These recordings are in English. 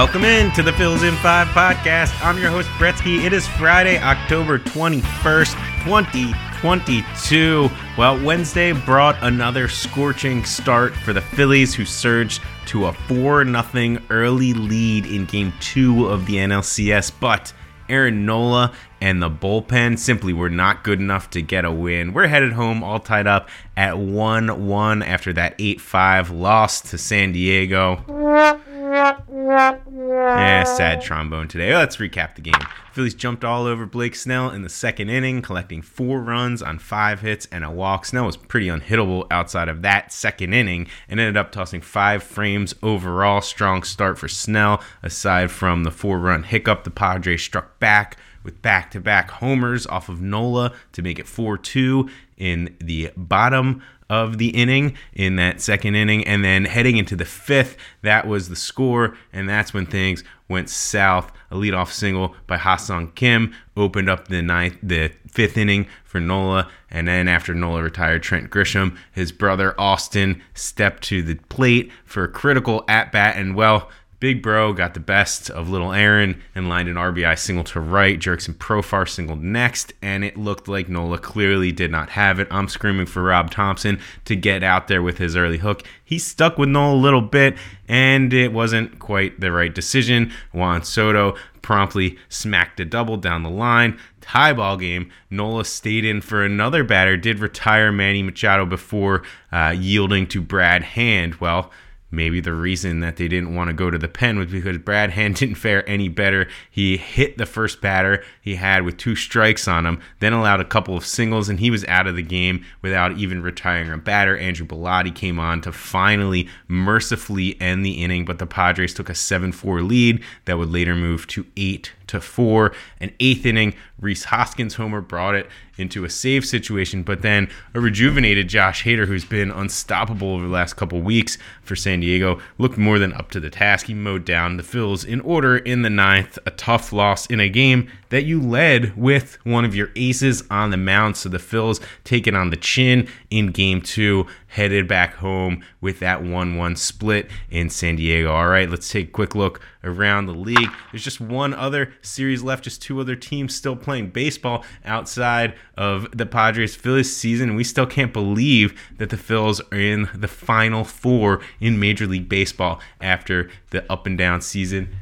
Welcome in to the Phils in 5 podcast. I'm your host, Bretsky. It is Friday, October 21st, 2022. Well, Wednesday brought another scorching start for the Phillies, who surged to a 4 0 early lead in game two of the NLCS, but Aaron Nola and the bullpen simply were not good enough to get a win. We're headed home all tied up at 1 1 after that 8 5 loss to San Diego. Yeah, sad trombone today. Let's recap the game. Phillies jumped all over Blake Snell in the second inning, collecting four runs on five hits and a walk. Snell was pretty unhittable outside of that second inning and ended up tossing five frames overall. Strong start for Snell. Aside from the four run hiccup, the Padres struck back with back to back homers off of Nola to make it 4 2 in the bottom of the inning in that second inning. And then heading into the fifth, that was the score. And that's when things went south. A leadoff single by Ha-Seong Kim opened up the ninth, the fifth inning for Nola. And then after Nola retired, Trent Grisham, his brother Austin, stepped to the plate for a critical at bat. And well, Big Bro got the best of little Aaron and lined an RBI single to right. Jurickson Profar singled next, and it looked like Nola clearly did not have it. I'm screaming for Rob Thomson to get out there with his early hook. He stuck with Nola a little bit, and it wasn't quite the right decision. Juan Soto promptly smacked a double down the line. Tie ball game. Nola stayed in for another batter, did retire Manny Machado before uh, yielding to Brad Hand. Well, Maybe the reason that they didn't want to go to the pen was because Brad Hand didn't fare any better. He hit the first batter he had with two strikes on him, then allowed a couple of singles, and he was out of the game without even retiring a batter. Andrew Bellatti came on to finally mercifully end the inning, but the Padres took a 7 4 lead that would later move to 8 to 4. An eighth inning, Rhys Hoskins homer brought it into a save situation, but then a rejuvenated Josh Hader, who's been unstoppable over the last couple weeks for San Diego, looked more than up to the task. He mowed down the Phils in order in the ninth, a tough loss in a game that you led with one of your aces on the mound. So the Phils taking on the chin in game two, headed back home with that 1 1 split in San Diego. All right, let's take a quick look around the league. There's just one other series left, just two other teams still playing baseball outside of the Padres Phillies season. We still can't believe that the Phils are in the final four in Major League Baseball after the up and down season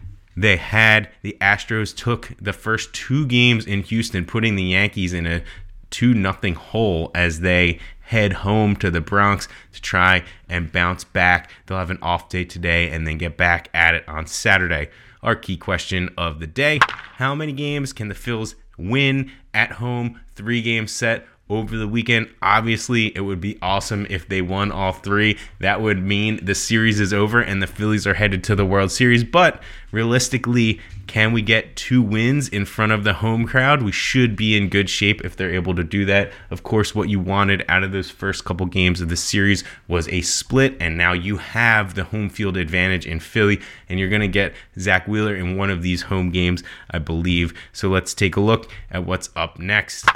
they had the Astros took the first two games in Houston, putting the Yankees in a two nothing hole as they head home to the Bronx to try and bounce back. They'll have an off day today and then get back at it on Saturday. Our key question of the day How many games can the Phils win at home? Three game set over the weekend. Obviously, it would be awesome if they won all three. That would mean the series is over and the Phillies are headed to the World Series. But realistically, can we get two wins in front of the home crowd? We should be in good shape if they're able to do that. Of course, what you wanted out of those first couple games of the series was a split, and now you have the home field advantage in Philly, and you're going to get Zack Wheeler in one of these home games, I believe. So let's take a look at what's up next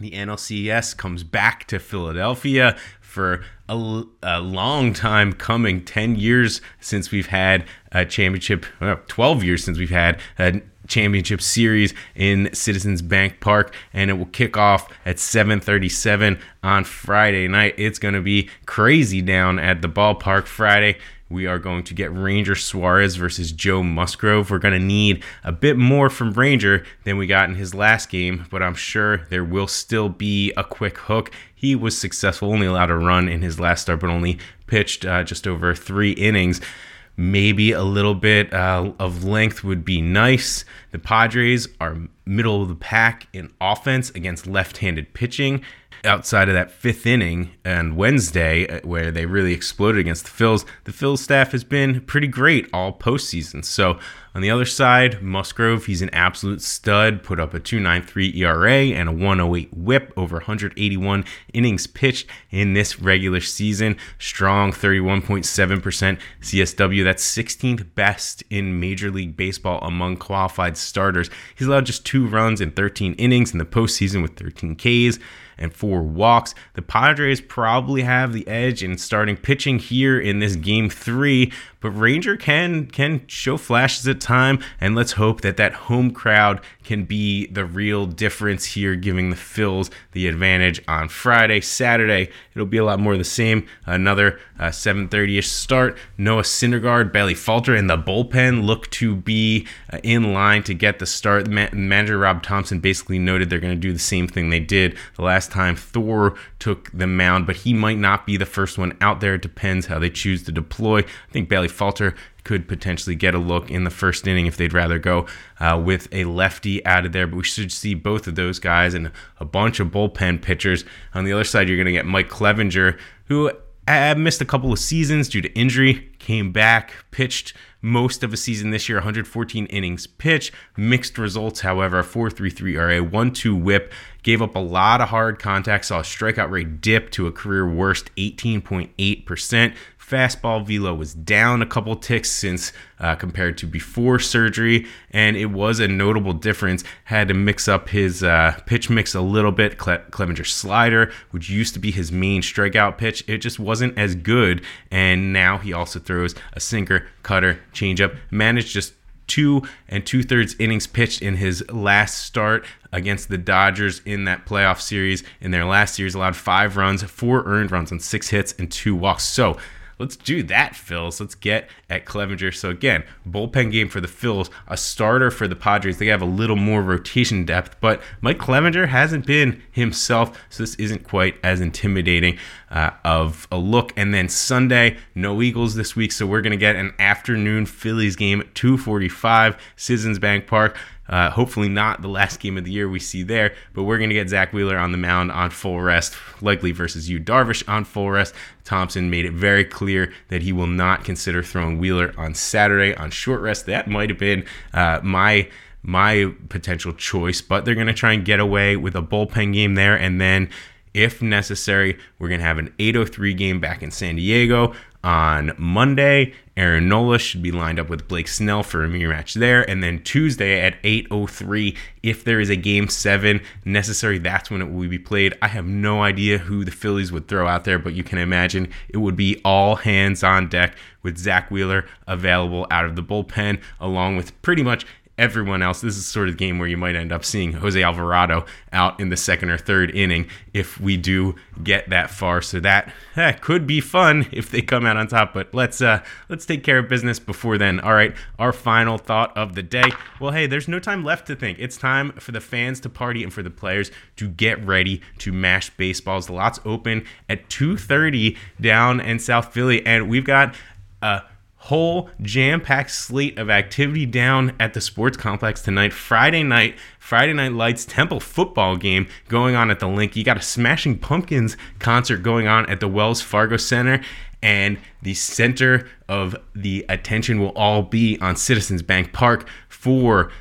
the NLCS comes back to Philadelphia for a, a, long time coming 10 years since we've had a championship, well, 12 years since we've had a championship series in Citizens Bank Park and it will kick off at 7:37 on Friday night. It's going to be crazy down at the ballpark Friday. We are going to get Ranger Suarez versus Joe Musgrove. We're going to need a bit more from Ranger than we got in his last game, but I'm sure there will still be a quick hook. He was successful, only allowed a run in his last start, but only pitched uh, just over three innings. Maybe a little bit uh, of length would be nice. The Padres are middle of the pack in offense against left handed pitching outside of that fifth inning and Wednesday, uh, where they really exploded against the Phils, the Phils staff has been pretty great all postseason. So on the other side, Musgrove, he's an absolute stud, put up a 2.93 ERA and a 108 whip over 181 innings pitched in this regular season. Strong 31.7% CSW. That's 16th best in Major League Baseball among qualified starters. He's allowed just two runs in 13 innings in the postseason with 13 Ks. And four walks. The Padres probably have the edge in starting pitching here in this game three, but Ranger can can show flashes at time, and let's hope that that home crowd can be the real difference here, giving the Phils the advantage on Friday. Saturday, it'll be a lot more the same. Another uh, 7:30ish start. Noah Syndergaard, Bailey Falter, and the bullpen look to be uh, in line to get the start. The manager Rob Thomson basically noted they're going to do the same thing they did the last time Thor took the mound, but he might not be the first one out there. It depends how they choose to deploy. I think Bailey Falter could potentially get a look in the first inning if they'd rather go uh, with a lefty added there. But we should see both of those guys and a bunch of bullpen pitchers. On the other side, you're going to get Mike Clevinger, who missed a couple of seasons due to injury, came back, pitched most of a season this year, 114 innings pitched, mixed results, however, 4.33 ERA, 1-2 WHIP, gave up a lot of hard contact, saw a strikeout rate dip to a career worst 18.8%, Fastball velo was down a couple ticks since uh, compared to before surgery, and it was a notable difference. Had to mix up his uh, pitch mix a little bit. Cle- slider, which used to be his main strikeout pitch, it just wasn't as good. And now he also throws a sinker, cutter, changeup. Managed just two and two thirds innings pitched in his last start against the Dodgers in that playoff series. In their last series, allowed five runs, four earned runs on six hits, and two walks. So Let's do that, Phils. Let's get at Clevinger. So again, bullpen game for the Phils, a starter for the Padres. They have a little more rotation depth, but Mike Clevinger hasn't been himself, so this isn't quite as intimidating uh, of a look. And then Sunday, no Eagles this week, so we're gonna get an afternoon Phillies game 2:45, Citizens Bank Park. Uh, hopefully not the last game of the year we see there, but we're going to get Zack Wheeler on the mound on full rest, likely versus Yu Darvish on full rest. Thomson made it very clear that he will not consider throwing Wheeler on Saturday on short rest. That might have been uh, my my potential choice, but they're going to try and get away with a bullpen game there, and then if necessary, we're going to have an 803 game back in San Diego on Monday. Aaron Nola should be lined up with Blake Snell for a mirror match there. And then Tuesday at 8.03, if there is a game seven necessary, that's when it will be played. I have no idea who the Phillies would throw out there, but you can imagine it would be all hands on deck with Zack Wheeler available out of the bullpen, along with pretty much everyone else. This is sort of the game where you might end up seeing Jose Alvarado out in the second or third inning if we do get that far. So that, that could be fun if they come out on top. But let's uh, let's take care of business before then. All right, our final thought of the day. Well, hey, there's no time left to think. It's time for the fans to party and for the players to get ready to mash baseballs. The lot's open at 2:30 down in South Philly, and we've got. Uh, whole jam-packed slate of activity down at the sports complex tonight. Friday night, Friday Night Lights Temple football game going on at the Linc. You got a Smashing Pumpkins concert going on at the Wells Fargo Center. And the center of the attention will all be on Citizens Bank Park for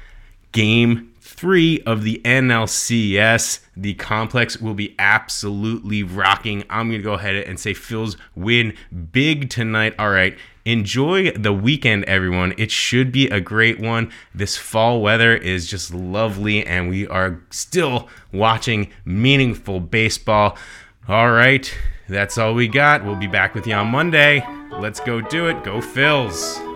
game three of the NLCS. The complex will be absolutely rocking. I'm going to go ahead and say Phil's win big tonight. All right enjoy the weekend, everyone. It should be a great one. This fall weather is just lovely, and we are still watching meaningful baseball. All right, that's all we got. We'll be back with you on Monday. Let's go do it. Go Phils.